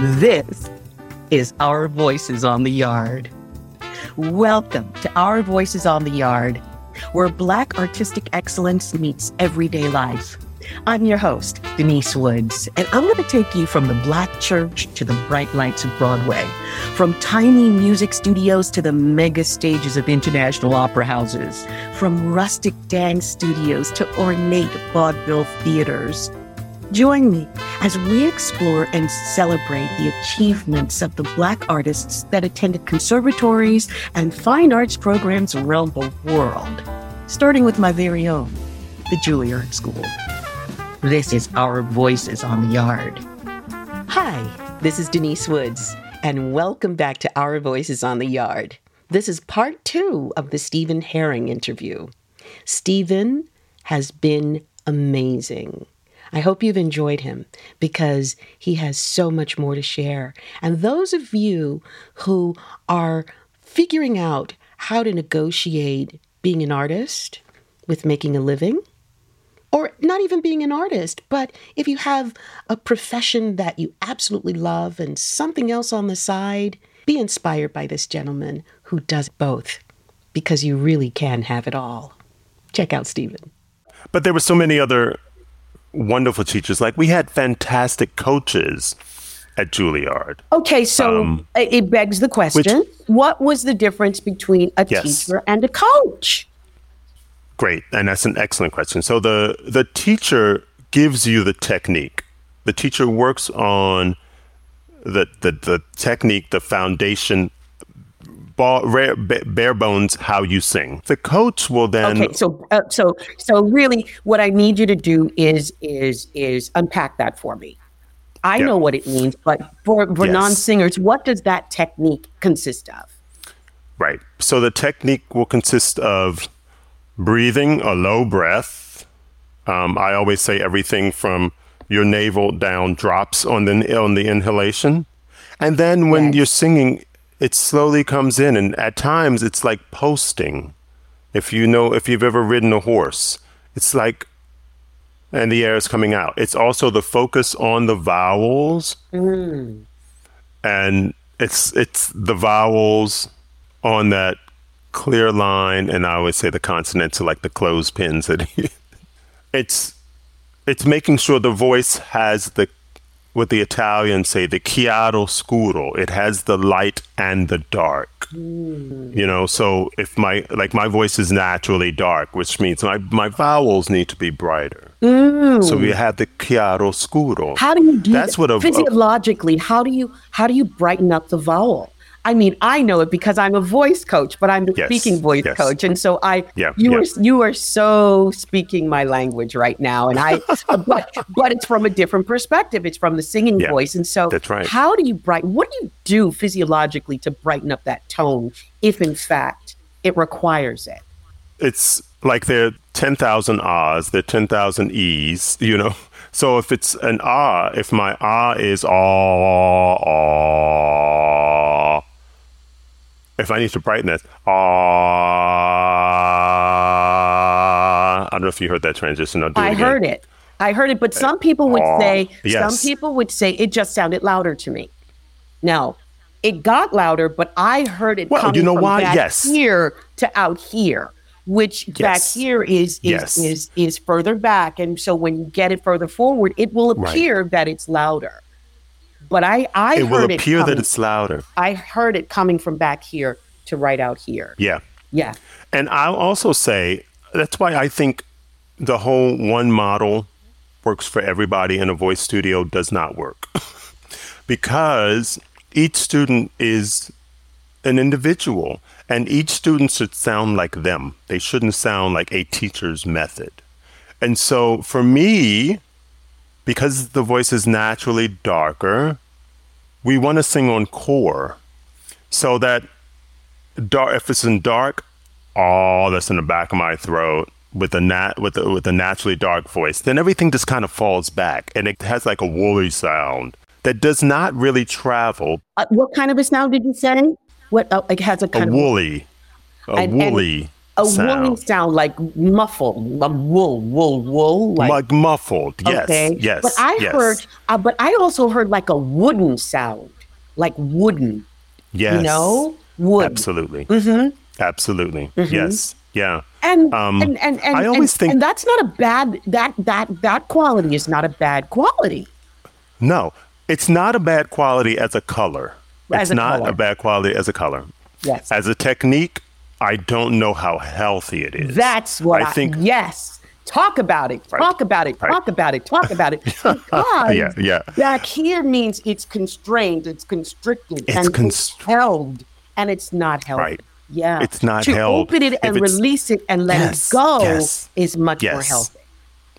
This is Our Voices on the Yard. Welcome to Our Voices on the Yard, where Black artistic excellence meets everyday life. I'm your host, Denise Woods, and I'm going to take you from the Black church to the bright lights of Broadway, from tiny music studios to the mega stages of international opera houses, from rustic dance studios to ornate vaudeville theaters. Join me as we explore and celebrate the achievements of the Black artists that attended conservatories and fine arts programs around the world, starting with my very own, the Juilliard School. This is Our Voices on the Yard. Hi, this is Denise Woods, and welcome back to Our Voices on the Yard. This is part two of the Steven Herring interview. Steven has been amazing. I hope you've enjoyed him because he has so much more to share. And those of you who are figuring out how to negotiate being an artist with making a living, or not even being an artist, but if you have a profession that you absolutely love and something else on the side, be inspired by this gentleman who does both because you really can have it all. Check out Steven. But there were so many other wonderful teachers. Like we had fantastic coaches at Juilliard. Okay, so um, it begs the question: which, What was the difference between a yes. teacher and a coach? Great, and that's an excellent question. So the the teacher gives you the technique. The teacher works on the the, the technique, the foundation bare, bare bones how you sing. The coach will then. Okay, so uh, so so really, what I need you to do is is is unpack that for me. I yeah. know what it means, but for for yes. non-singers, what does that technique consist of? Right. So the technique will consist of breathing a low breath. Um, I always say everything from your navel down drops on the on the inhalation, and then when yes. you're singing, it slowly comes in and at times it's like posting. If you know if you've ever ridden a horse it's like and the air is coming out. It's also the focus on the vowels. Mm. and it's it's the vowels on that clear line and i always say the consonants are like the clothespins that it's it's making sure the voice has the what the Italians say, the chiaroscuro. It has the light and the dark. Mm. You know, so if my like my voice is naturally dark, which means my my vowels need to be brighter. Mm. So we have the chiaroscuro. How do you do That's that? what a, physiologically? How do you how do you brighten up the vowel? I mean, I know it because I'm a voice coach, but I'm a yes, speaking voice yes. coach, and so I, yeah, you yeah. are you are so speaking my language right now, and I, but but it's from a different perspective. It's from the singing yeah, voice, and so that's right. How do you brighten? What do you do physiologically to brighten up that tone, if in fact it requires it? It's like there are ten thousand ahs, there are ten thousand e's, you know. So if it's an ah, if my ah is ah ah if I need to brighten it, ah, I don't know if you heard that transition. I it heard it. I heard it, but some people would say, yes. some people would say it just sounded louder to me. No, it got louder, but I heard it well, coming you know from why? back yes. here to out here, which yes. back here is is, yes. is is further back, and so when you get it further forward, it will appear right. that it's louder. But I, I it will appear it coming, that it's louder. I heard it coming from back here to right out here. Yeah. Yeah. And I'll also say that's why I think the whole one model works for everybody in a voice studio does not work. because each student is an individual and each student should sound like them. They shouldn't sound like a teacher's method. And so for me, because the voice is naturally darker, we want to sing on core. So that dark if it's in dark, all that's in the back of my throat with a nat with a, with a naturally dark voice, then everything just kind of falls back and it has like a woolly sound that does not really travel. Uh, what kind of a sound did you say? What uh, it has a kind a woolly, a and, woolly. And, a sound. woolly sound like muffled, like wool, wool, wool. Like, like muffled. Yes. okay. Yes. But I yes, heard, uh, but I also heard like a wooden sound, like wooden. Yes. You know, wood. Absolutely. Mm-hmm. Absolutely. Yes. Yeah. And, Um, and and and I always and, think- and that's not a bad that that that quality is not a bad quality. No, it's not a bad quality as a color. As it's a not color. a bad quality as a color. Yes. As a technique, I don't know how healthy it is. That's what I, I think. Yes. Talk about it. Right. Talk about it. Right. Talk about it. Talk about it. Because Yeah, yeah. back here means it's constrained, it's constricted, It's and const- it's held, and it's not held. Right. Yeah. It's not to held. open it and release it and let Yes, it go yes, is much more healthy.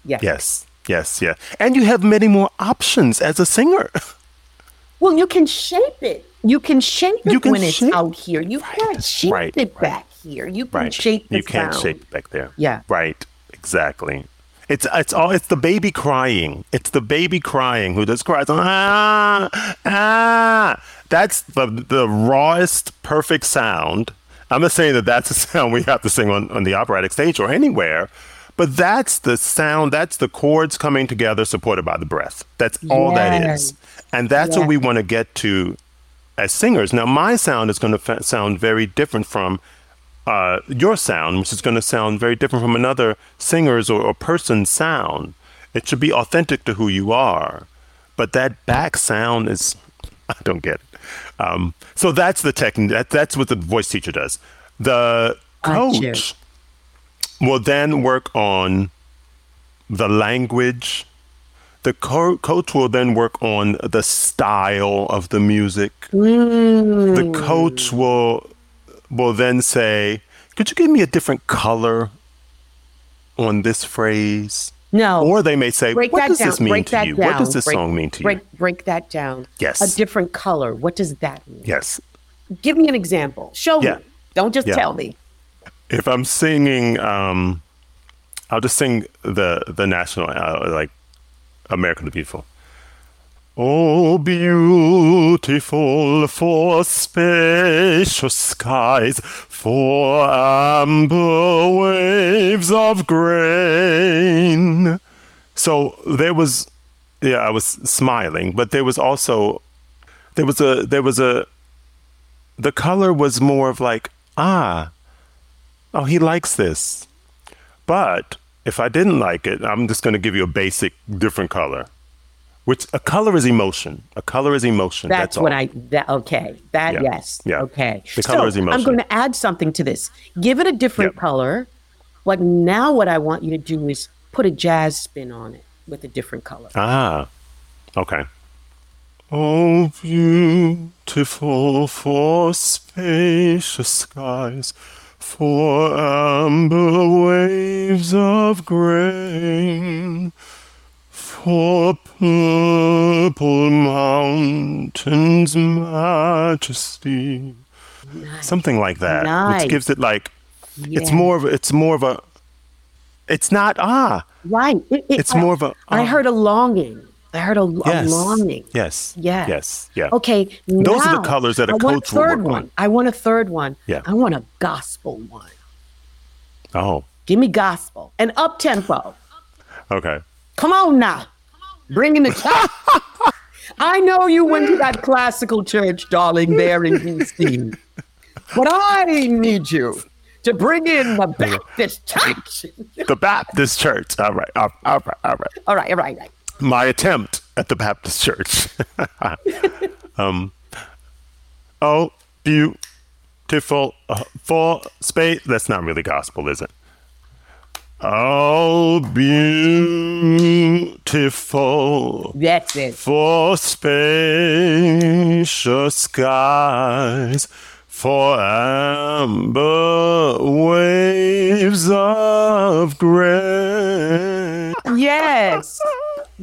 Yes. Yes. Yes. Yeah. And you have many more options as a singer. Well, you can shape it. You can shape it can when it's out here. You can't shape Right, it right. back here. You can right. shape the you can't sound. shape back there. Yeah. Right. Exactly. It's it's all it's the baby crying. It's the baby crying who just cries ah ah. That's the the rawest perfect sound. I'm not saying that that's a sound we have to sing on, on the operatic stage or anywhere, but that's the sound. That's the chords coming together, supported by the breath. That's all that is, and that's what we want to get to as singers. Now, my sound is going to fa- sound very different from uh, your sound, which is going to sound very different from another singer's or, or person's sound. It should be authentic to who you are. But that back sound is, I don't get it. Um, so that's the technique. That, that's what the voice teacher does. The coach will then work on the language. The co- coach will then work on the style of the music. The coach will will then say, "Could you give me a different color on this phrase?" No. Or they may say, break "What does down. this mean break to you? down. What does this break, song mean to break, you?" Break that down. Yes. A different color. What does that mean? Yes. Give me an example. Show Yeah. me. Don't just Yeah. tell me. If I'm singing, um, I'll just sing the the national, uh, like American the Beautiful. Oh, beautiful for spacious skies, for amber waves of grain. So there was, yeah, I was smiling, but there was also, there was a, there was a, the color was more of like, ah, oh, he likes this. But if I didn't like it, I'm just going to give you a basic different color. Which a color is emotion. A color is emotion. That's, That's, all. what I. That okay. That Yeah. yes. Yeah. Okay. The color so is emotion. I'm going to add something to this. Give it a different color. But now what I want you to do is put a jazz spin on it with a different color. Ah, okay. Oh, beautiful for spacious skies, for amber waves of grain, purple mountains' majesty. Something like that, Nice. which gives it like it's more of a, it's more of a. It's not ah. Right. It- it- It's I- more of a, I uh, heard a longing. I heard a, a Yes. longing. Yes. Yeah. Yes. Yeah. Okay. Those are the colors that a I want coach will third work one. on. I want a third one. Yeah. I want a gospel one. Oh. Give me gospel and up tempo. Okay. Come on now. Bring in the top. I know you went to that classical church, darling, there in DC. But I need you to bring in the Baptist church. The Baptist Church. All right. All right. All right. All right. all right, all right, all right. My attempt at the Baptist Church. um. Oh, beautiful uh, for space. That's not really gospel, is it? Oh, beautiful That's it. for spacious skies, for amber waves of grain. Yes.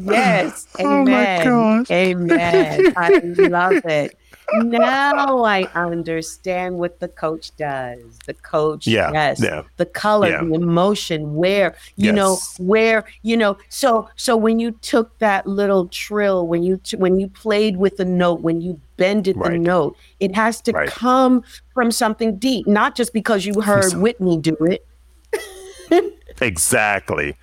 Yes. Oh my Amen. gosh. Amen. I love it. Now I understand what the coach does. The coach, Yeah, yes, yeah, the color, yeah. the emotion, where you know, where you know. So, so when you took that little trill, when you t- when you played with the note, when you bended the note, it has to Right. come from something deep, not just because you heard some- Whitney do it. Exactly.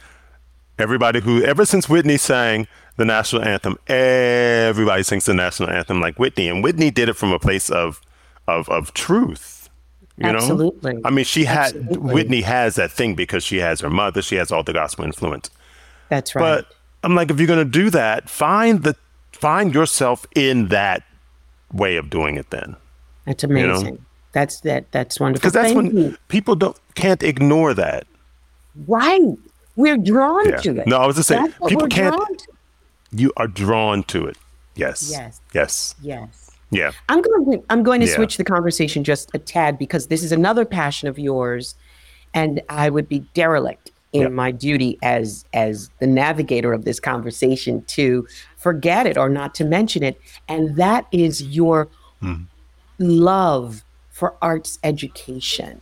Everybody who, ever since Whitney sang the national anthem, everybody sings the national anthem like Whitney, and Whitney did it from a place of, of, of truth. You Absolutely. know, I mean, she had Absolutely. Whitney has that thing because she has her mother, she has all the gospel influence. That's right. But I'm like, if you're gonna do that, find the find yourself in that way of doing it. Then, That's know? amazing. That's that. That's wonderful. because that's Thank when you. people don't can't ignore that. Right. We're drawn Yeah. to it. No, I was just saying, people can't- to. You are drawn to it. Yes. Yes. Yes. Yes. Yeah. I'm going. To, I'm going to Yeah. switch the conversation just a tad because this is another passion of yours, and I would be derelict in Yeah. my duty as as the navigator of this conversation to forget it or not to mention it, and that is your Hmm. love for arts education.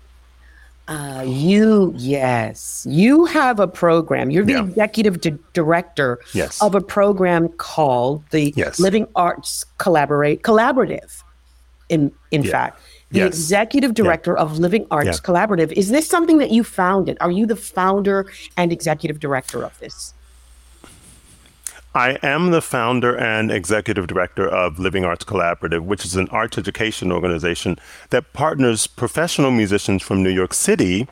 Uh, you, yes, you have a program. You're the Yeah. executive di- director Yes. of a program called the Yes. Living Arts Collaborate Collaborative. In in Yeah. fact, the Yes. executive director of Living Arts Yeah. Collaborative. Is this something that you founded? Are you the founder and executive director of this? I am the founder and executive director of Living Arts Collaborative, which is an arts education organization that partners professional musicians from New York City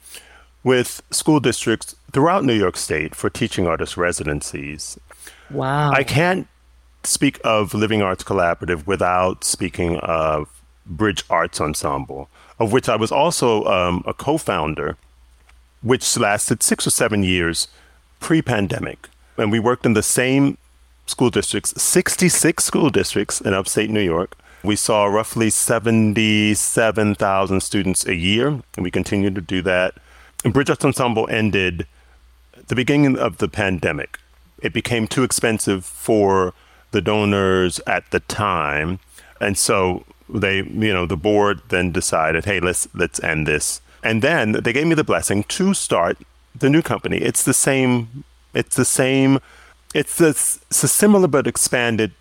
with school districts throughout New York State for teaching artist residencies. Wow. I can't speak of Living Arts Collaborative without speaking of Bridge Arts Ensemble, of which I was also um, a co founder, which lasted six or seven years pre pandemic. And we worked in the same school districts, 66 school districts in upstate New York. We saw roughly 77,000 students a year, and we continued to do that. And Bridge Arts Ensemble ended the beginning of the pandemic. It became too expensive for the donors at the time. And so they, you know, the board then decided, hey, let's let's end this. And then they gave me the blessing to start the new company. It's the same it's the same it's this it's a similar but expanded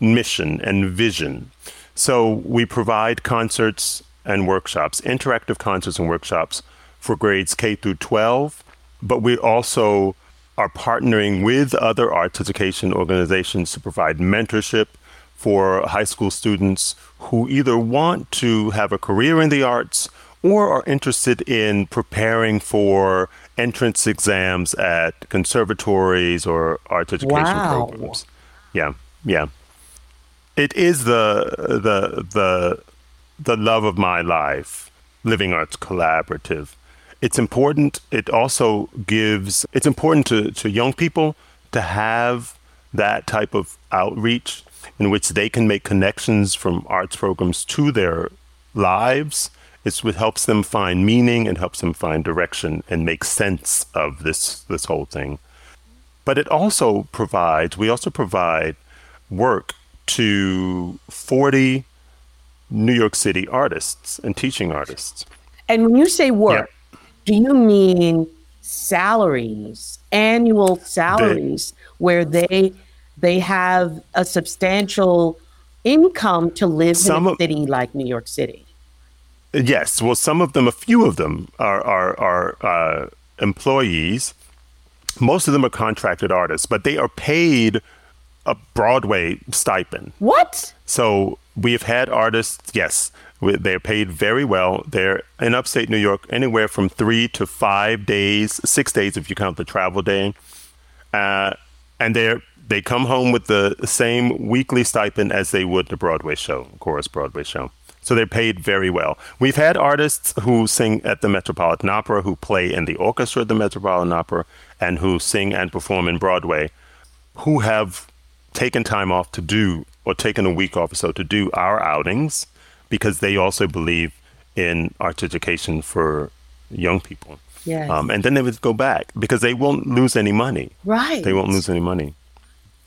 mission and vision. So we provide concerts and workshops, interactive concerts and workshops for grades K through 12, but we also are partnering with other arts education organizations to provide mentorship for high school students who either want to have a career in the arts or are interested in preparing for entrance exams at conservatories or arts education Wow. programs. Yeah, yeah. It is the the the the love of my life, Living Arts Collaborative. It's important. It also gives. It's important to to young people to have that type of outreach in which they can make connections from arts programs to their lives. It's what helps them find meaning and helps them find direction and make sense of this this whole thing. But it also provides. We also provide work to 40 New York City artists and teaching artists. And when you say work, do you mean salaries, annual salaries, where they they have a substantial income to live in a of- city like New York City? Yes, well, some of them, a few of them, are are, are uh, employees. Most of them are contracted artists, but they are paid a Broadway stipend. What? So we've had artists, yes, we- they're paid very well. They're in upstate New York, anywhere from three to five days, six days if you count the travel day. Uh, and they're they come home with the same weekly stipend as they would the Broadway show, chorus Broadway show. So they're paid very well. We've had artists who sing at the Metropolitan Opera, who play in the orchestra at the Metropolitan Opera, and who sing and perform in Broadway, who have taken time off to do or taken a week off or so to do our outings because they also believe in arts education for young people. Yes. Um, and then they would go back because they won't lose any money. right. They won't lose any money.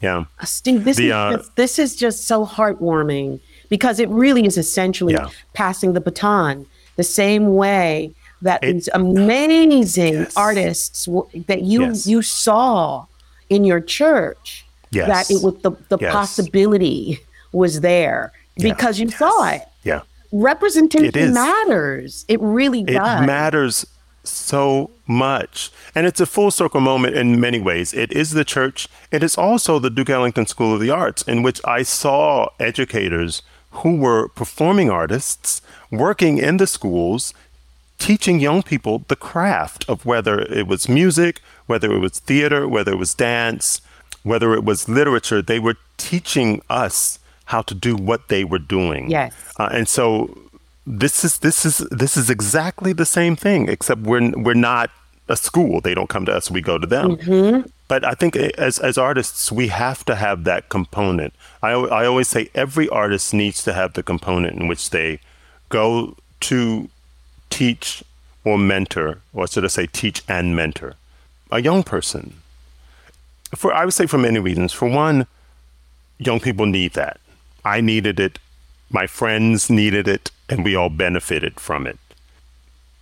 Yeah. Steve, this, The, is uh, just, this is just so heartwarming because it really is essentially Yeah. passing the baton the same way that It- these amazing Yes. artists w- that you Yes. you saw in your church Yes. that it was the, the possibility was there because you saw it. Yeah. Representation It matters. It really It does. matters so much. And it's a full circle moment in many ways. It is the church. It is also the Duke Ellington School of the Arts, in which I saw educators who were performing artists working in the schools, teaching young people the craft of whether it was music, whether it was theater, whether it was dance, whether it was literature. They were teaching us how to do what they were doing. Yes. Uh, and so this is this is this is exactly the same thing, except we're we're not a school. They don't come to us; we go to them. Mm-hmm. But I think eh, as as artists, we have to have that component. I I always say every artist needs to have the component in which they go to teach or mentor, or should I say, teach and mentor a young person. For I would say for many reasons. For one, young people need that. I needed it. My friends needed it, and we all benefited from it.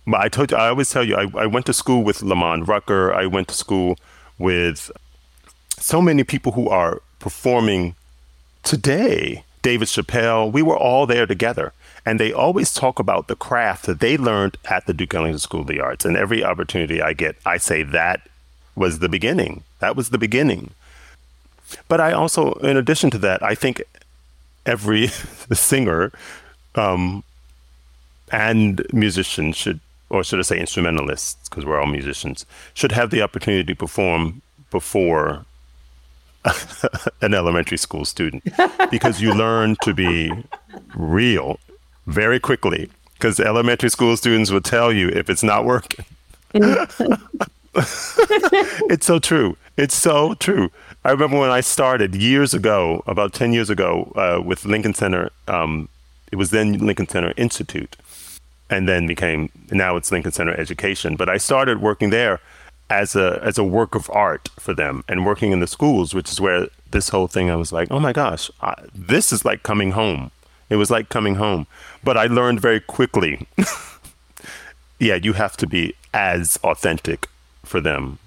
But I told you, I always tell you, I, I went to school with Lamont Rucker. I went to school with so many people who are performing today. David Chappelle, we were all there together. And they always talk about the craft that they learned at the Duke Ellington School of the Arts. And every opportunity I get, I say that was the beginning. That was the beginning. But I also, in addition to that, I think every singer um, and musician should, or should I say instrumentalists, because we're all musicians, should have the opportunity to perform before an elementary school student because you learn to be real very quickly because elementary school students will tell you if it's not working. it's so true. It's so true. I remember when I started years ago, about 10 years ago, uh, with Lincoln Center. Um, it was then Lincoln Center Institute, and then became now it's Lincoln Center Education. But I started working there as a as a work of art for them, and working in the schools, which is where this whole thing. I was like, oh my gosh, I, this is like coming home. It was like coming home. But I learned very quickly. yeah, you have to be as authentic for them,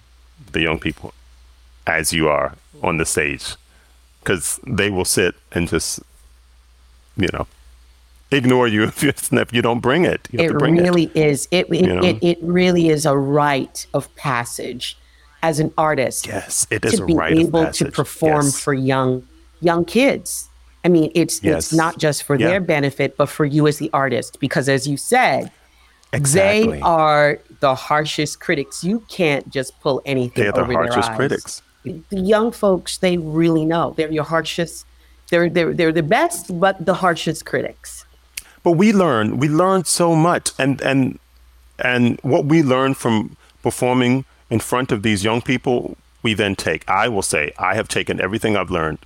the young people, as you are on the stage, because they will sit and just, you know, ignore you if you, if you don't bring it. You have it to bring really it. is. It it, You know? it it really is a rite of passage as an artist Yes, it is to a be rite of passage. Being able to perform Yes. for young young kids. I mean, it's Yes. it's not just for Yeah. their benefit, but for you as the artist, because as you said, Exactly. they are the harshest critics. You can't just pull anything They're the over harshest critics. The young folks, they really know. They're your harshest. They're they're they're the best, but the harshest critics. But we learn we learn so much. And and and what we learn from performing in front of these young people we then take. I will say i have taken everything i've learned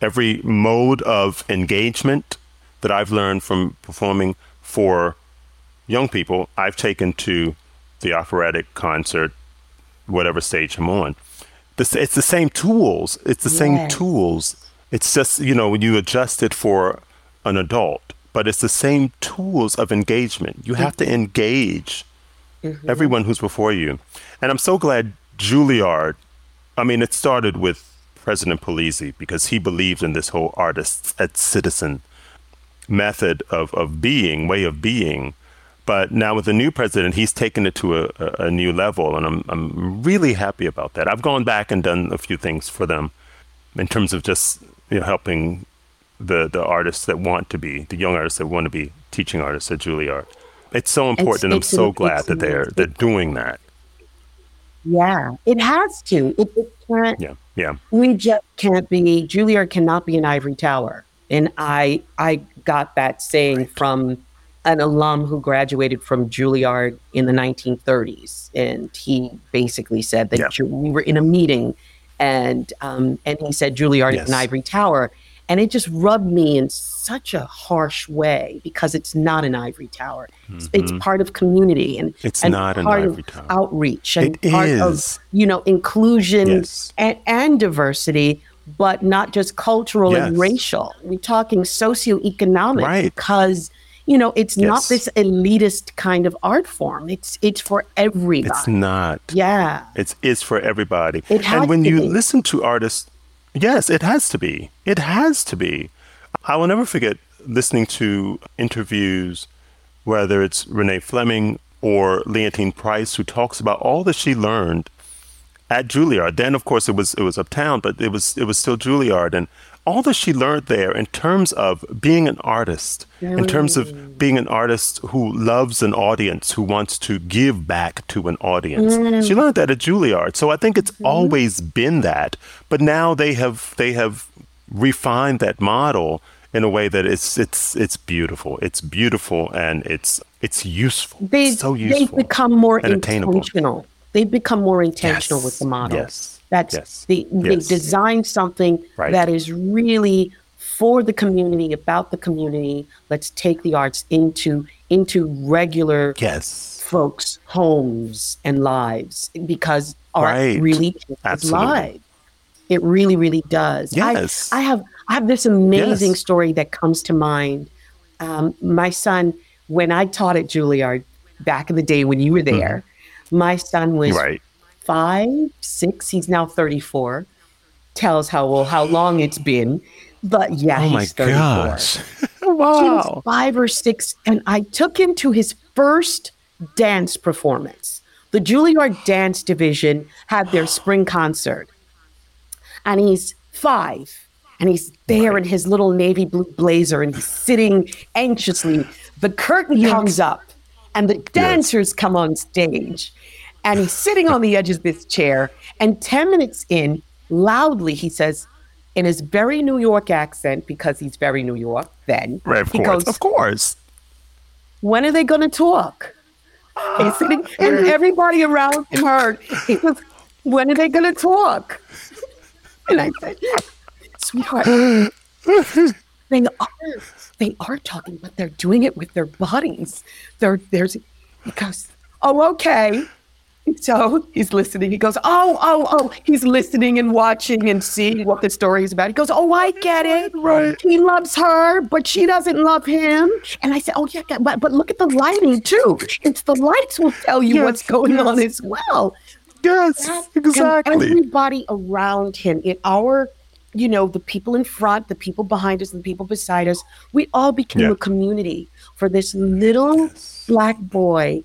every mode of engagement that i've learned from performing for young people i've taken to the operatic concert whatever stage i'm on. This, it's the same tools. It's the same tools. It's just you know when you adjust it for an adult but it's the same tools of engagement. You have to mm-hmm. engage mm-hmm. everyone who's before you. And i'm so glad juilliard i mean it started with president polisi because he believed in this whole artist as citizen method of, of being way of being. But now with the new president he's taken it to a, a, a new level and I'm, I'm really happy about that. I've gone back and done a few things for them in terms of just you know helping the the artists that want to be the young artists that want to be teaching artists at Juilliard. It's so important, and I'm so glad that they're they're doing that. Yeah, it has to. It, it can't. Yeah, yeah, we just can't be Juilliard cannot be an ivory tower. And I I got that saying from an alum who graduated from Juilliard in the 1930s, and he basically said that Yeah. We were in a meeting, and um, and he said Juilliard is an ivory tower, and it just rubbed me in such a harsh way because it's not an ivory tower. It's, it's part of community and Mm-hmm. It's and not an part of tower. outreach and It part is. of you know inclusion Yes. and, and diversity but not just cultural Yes. and racial. We're talking socioeconomic Right. because you know it's not this elitist kind of art form. It's it's for everybody. It's not. yeah. It's it's for everybody. It and when you be. listen to artists, yes, it has to be. It has to be. I will never forget listening to interviews, whether it's Renee Fleming or Leontyne Price, who talks about all that she learned at Juilliard. Then, of course, it was it was uptown, but it was it was still Juilliard, and all that she learned there in terms of being an artist, in terms of being an artist who loves an audience, who wants to give back to an audience. She learned that at Juilliard. So I think it's mm-hmm. always been that, but now they have they have refined that model in a way that it's it's it's beautiful. It's beautiful and it's it's useful. They It's so useful. they've become more intentional. They've become more intentional Yes. with the model. Yes. That's Yes. they they Yes. designed something Right. that is really for the community, about the community. Let's take the arts into into regular Yes. folks' homes and lives because art Right. really Absolutely. lives. It really, really does. I- Yes. I, have I have this amazing Yes. story that comes to mind. Um, my son, when I taught at Juilliard back in the day when you were there, my son was Mm-hmm. Right. Five, six. He's now 34. Tells how well how long it's been. But yeah, Oh my he's 34 gosh. wow. five or six, and I took him to his first dance performance. The Juilliard Dance Division had their spring concert, and he's five, and he's there in his little navy blue blazer, and he's sitting anxiously. The curtain comes up, and the dancers come on stage, and he's sitting on the edge of this chair. And ten minutes in, loudly he says, in his very New York accent, because he's very New York then, Right, of he course. goes, of course. when are they going to talk? He's sitting, and everybody around him heard. He goes, when are they going to talk? And I said, sweetheart, they are, they are talking, but they're doing it with their bodies. They're, there's, he goes, oh, okay. So he's listening. He goes, oh, oh, oh. He's listening and watching and seeing what the story is about. He goes, oh, I get it. Right. He loves her, but she doesn't love him. And I said, oh, yeah, but, but look at the lighting too. It's the lights will tell you Yes, what's going on as well. Yes, And exactly. everybody around him, in our, you know, the people in front, the people behind us, and the people beside us, we all became Yeah. a community for this little black boy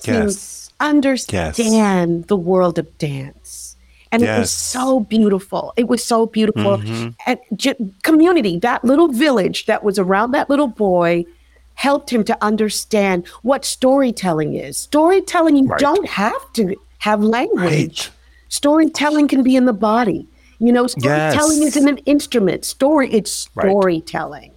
to Yes. Understand the world of dance. And it was so beautiful. It was so beautiful. Mm-hmm. And j- community, that little village that was around that little boy helped him to understand what storytelling is. Storytelling, you Right. don't have to have language. Right. Storytelling can be in the body. You know, storytelling Yes. isn't an instrument. Story, it's Right. storytelling.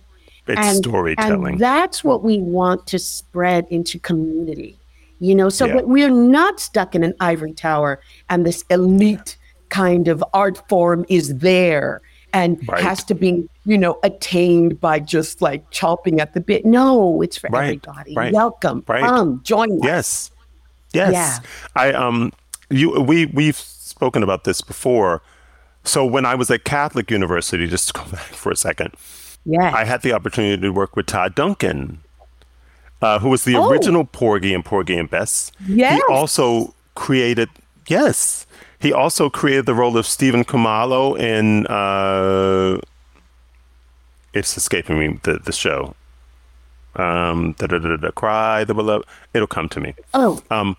It's storytelling. And that's what we want to spread into community. You know, so Yeah. we're not stuck in an ivory tower and this elite kind of art form is there and Right. has to be, you know, attained by just like chopping at the bit. No, it's for Right, everybody. right, Welcome. Come, join us. Yes. Yes. Yeah. I um you we we've spoken about this before. So when I was at Catholic University, just to go back for a second, Yes. I had the opportunity to work with Todd Duncan, uh, who was the Oh. original Porgy and Porgy and Bess. Yes. He also created yes. He also created the role of Stephen Kumalo in uh, it's escaping me the the show. Um, da, da, da, da, cry the beloved. It'll come to me. oh, Um,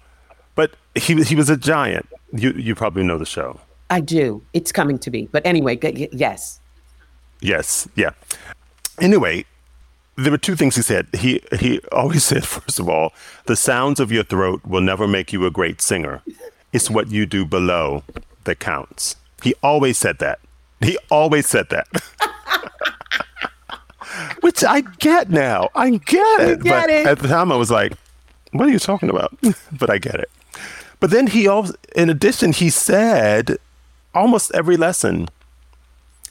but he he was a giant. You you probably know the show. I do. It's coming to me. But anyway, yes. Yes, yeah. Anyway, there were two things he said. He he always said, first of all, the sounds of your throat will never make you a great singer. It's what you do below that counts. He always said that. He always said that. Which I get now. I get it. get but it. at the time I was like, what are you talking about? but I get it. But then he also in addition he said almost every lesson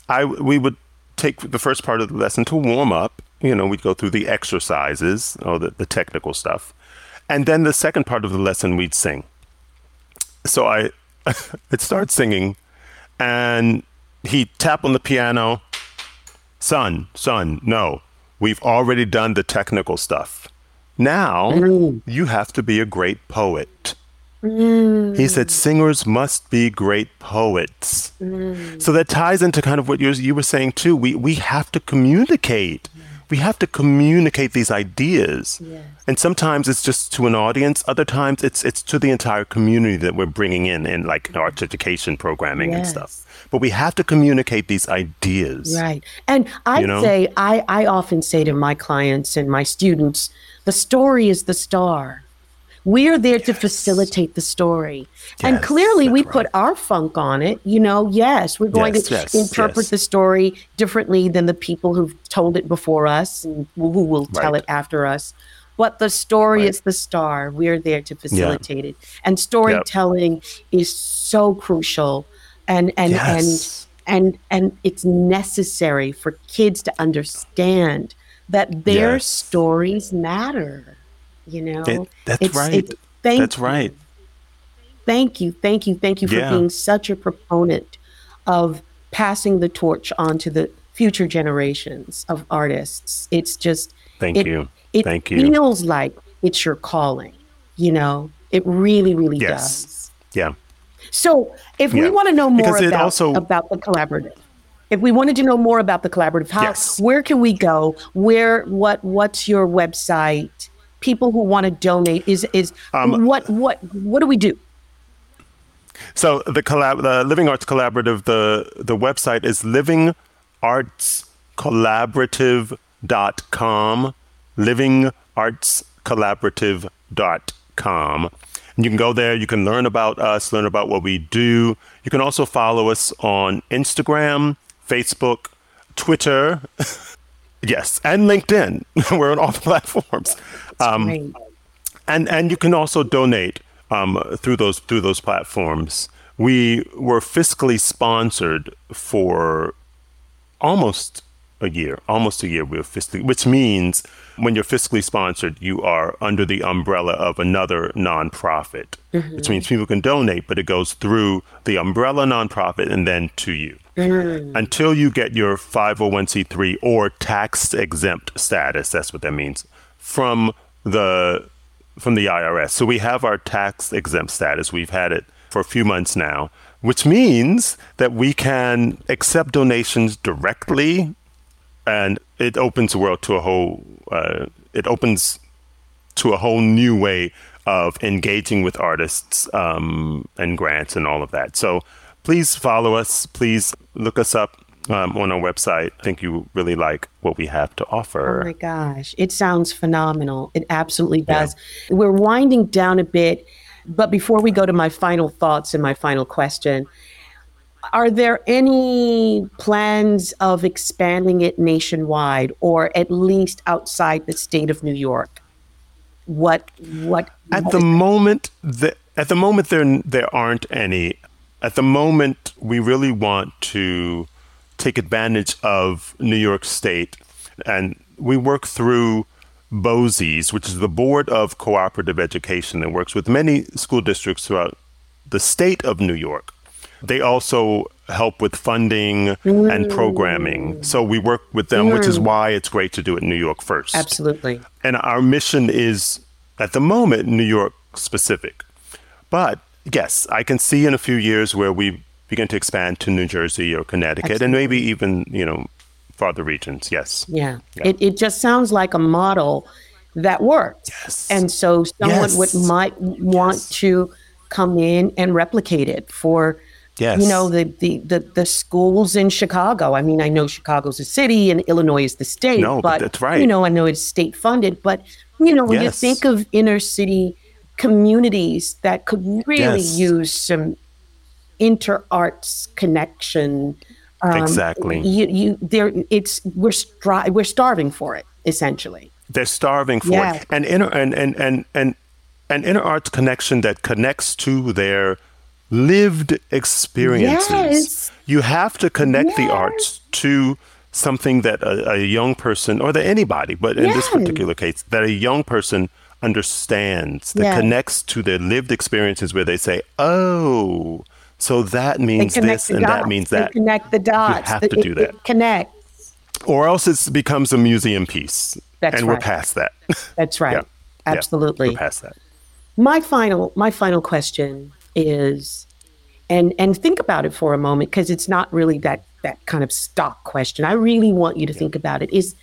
I we would take the first part of the lesson to warm up. You know, we'd go through the exercises or the, the technical stuff. And then the second part of the lesson we'd sing. So I I'd start singing and He'd tap on the piano. Son, son, no. We've already done the technical stuff. Now mm. you have to be a great poet. Mm. He said singers must be great poets. Mm. So that ties into kind of what you, you were saying too. We, we have to communicate. We have to communicate these ideas. Yes. And sometimes it's just to an audience. Other times it's it's to the entire community that we're bringing in in like arts education programming yes. and stuff but we have to communicate these ideas. Right. And I you know? say, I, I often say to my clients and my students, the story is the star. We're there yes. to facilitate the story. Yes, and clearly we right. put our funk on it. You know, yes, we're going yes, to interpret the story differently than the people who've told it before us and who will tell it after us. But the story right. is the star. We're there to facilitate yeah. it. And storytelling yep. is so crucial and and and and and it's necessary for kids to understand that their yes. stories matter you know it, that's it's, right it, that's you. right thank you thank you thank you for yeah. being such a proponent of passing the torch on to the future generations of artists it's just thank it, you it thank you feels like it's your calling you know it really really yes. does yeah so, if yeah. we want to know more about, also, about the collaborative, if we wanted to know more about the collaborative, how yes. where can we go? Where what what's your website? People who want to donate is is um, what what what do we do? So the collab the Living Arts Collaborative the the website is livingartscollaborative.com livingartscollaborative.com and you can go there, you can learn about us, learn about what we do. You can also follow us on Instagram, Facebook, Twitter, yes, and LinkedIn. We're on all the platforms. Um, and and you can also donate um, through those through those platforms. We were fiscally sponsored for almost a year, almost a year. We were fiscally, which means when you're fiscally sponsored, you are under the umbrella of another nonprofit, mm-hmm. which means people can donate, but it goes through the umbrella nonprofit and then to you. Mm. Until you get your 501c3 or tax exempt status, that's what that means, from the from the IRS. So we have our tax exempt status. We've had it for a few months now, which means that we can accept donations directly and it opens the world to a whole. Uh, it opens to a whole new way of engaging with artists um, and grants and all of that. So please follow us. Please look us up um, on our website. I think you really like what we have to offer. Oh my gosh, it sounds phenomenal. It absolutely does. Yeah. We're winding down a bit, but before we go to my final thoughts and my final question, are there any plans of expanding it nationwide or at least outside the state of New York? What what at the moment the, at the moment there there aren't any. At the moment we really want to take advantage of New York State and we work through BOCES, which is the Board of Cooperative Education that works with many school districts throughout the state of New York they also help with funding mm. and programming. So we work with them, mm. which is mm. why it's great to do it in New York first. Absolutely. And our mission is, at the moment, New York specific. But yes, I can see in a few years where we begin to expand to New Jersey or Connecticut Absolutely. and maybe even, you know, farther regions. Yes. Yeah. yeah. It, it just sounds like a model that works. Yes. And so someone yes. would might want yes. to come in and replicate it for Yes. You know, the, the, the, the, schools in Chicago. I mean, I know Chicago's a city and Illinois is the state. No, but, that's right. You know, I know it's state funded. But, you know, when yes. you think of inner city communities that could really yes. use some inter arts connection. Um, exactly. You, you, there, it's, we're, stri- we're starving for it, essentially. They're starving for yeah. it. And inner, and, and, and, and, an inner arts connection that connects to their lived experiences. Yes. You have to connect yes. the arts to something that a, a, young person, or that anybody, but in yes. this particular case, that a young person understands, that connects to their lived experiences where they say, oh, So that means this and dots. that means that. They connect the dots. You have to do that. It connects. Or else it becomes a museum piece. That's and we're past that. That's right. Yeah. Yeah. Absolutely. we're past that. my final my final question is and and think about it for a moment because it's not really that that kind of stock question i really want you to think about it is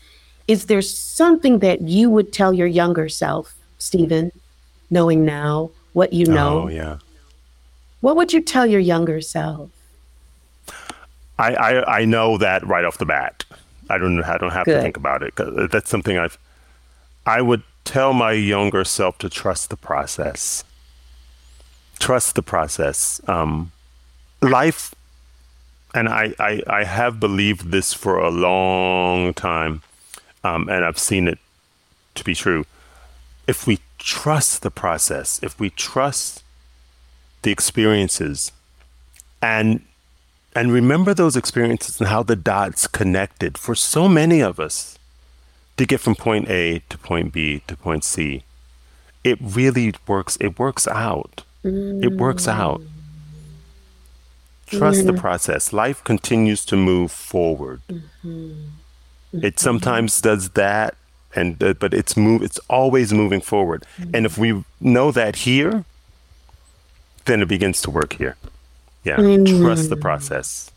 is there something that you would tell your younger self steven knowing now what you know Oh yeah. what would you tell your younger self I, I I know that right off the bat. I don't I don't have Good. to think about it 'cause that's something I've. I would tell my younger self to trust the process. Trust the process. Um, life, and I, I I have believed this for a long time, um, and I've seen it to be true. If we trust the process, if we trust the experiences, and and remember those experiences and how the dots connected for so many of us to get from point A to point B to point C. It really works. It works out. It works out. Trust the mm-hmm. process. Life continues to move forward. Mm-hmm. It sometimes does that, and uh, but it's move. It's always moving forward. Mm-hmm. And if we know that here, then it begins to work here. Yeah, mm. trust the process.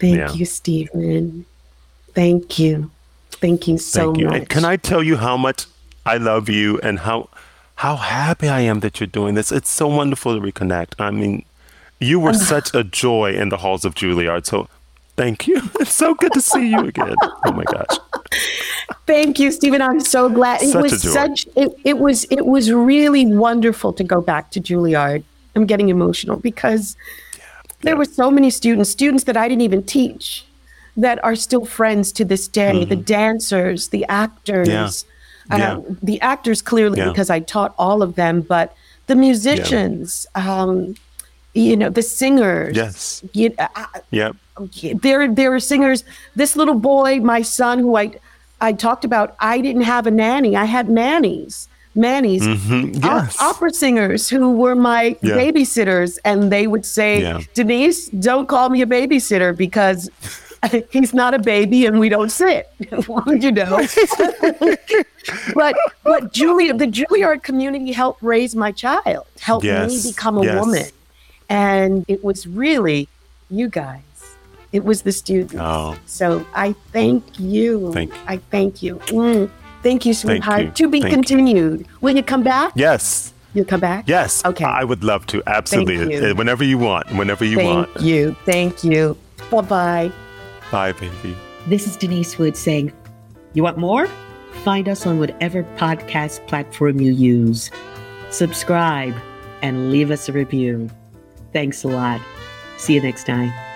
thank Yeah. you steven thank you thank you so Thank you. much And can I tell you how much I love you and how how happy I am that you're doing this? It's so wonderful to reconnect. I mean, you were ah. such a joy in the halls of Juilliard. So thank you. It's so good to see you again. Oh my gosh. Thank you, Steven. I'm so glad. It Such was such it, it was it was really wonderful to go back to Juilliard. I'm getting emotional because there were so many students, students that I didn't even teach, that are still friends to this day. The dancers, the actors, Mm-hmm. Yeah. uh, the actors clearly Yeah. because I taught all of them, but the musicians, um, you know, the singers. Yes. You, I, Yep. there there were singers this little boy my son who i i talked about i didn't have a nanny i had nannies nannies Mm-hmm. Yes. opera singers who were my Yeah. babysitters and they would say Yeah. denise don't call me a babysitter because he's not a baby and we don't sit you know but but julia the juilliard community helped raise my child helped Yes. me become a Yes. woman and it was really you guys it was the students Oh. so i thank you Thank you. i thank you Mm. thank you sweetheart you. to be Thank you. continued will you come back Yes. you'll come back Yes. okay I would love to. Absolutely. you. Uh, Whenever you want. Whenever you thank want. Thank you thank you bye-bye Bye, baby. This is Denise Wood saying, You want more? Find us on whatever podcast platform you use. Subscribe and leave us a review. Thanks a lot. See you next time.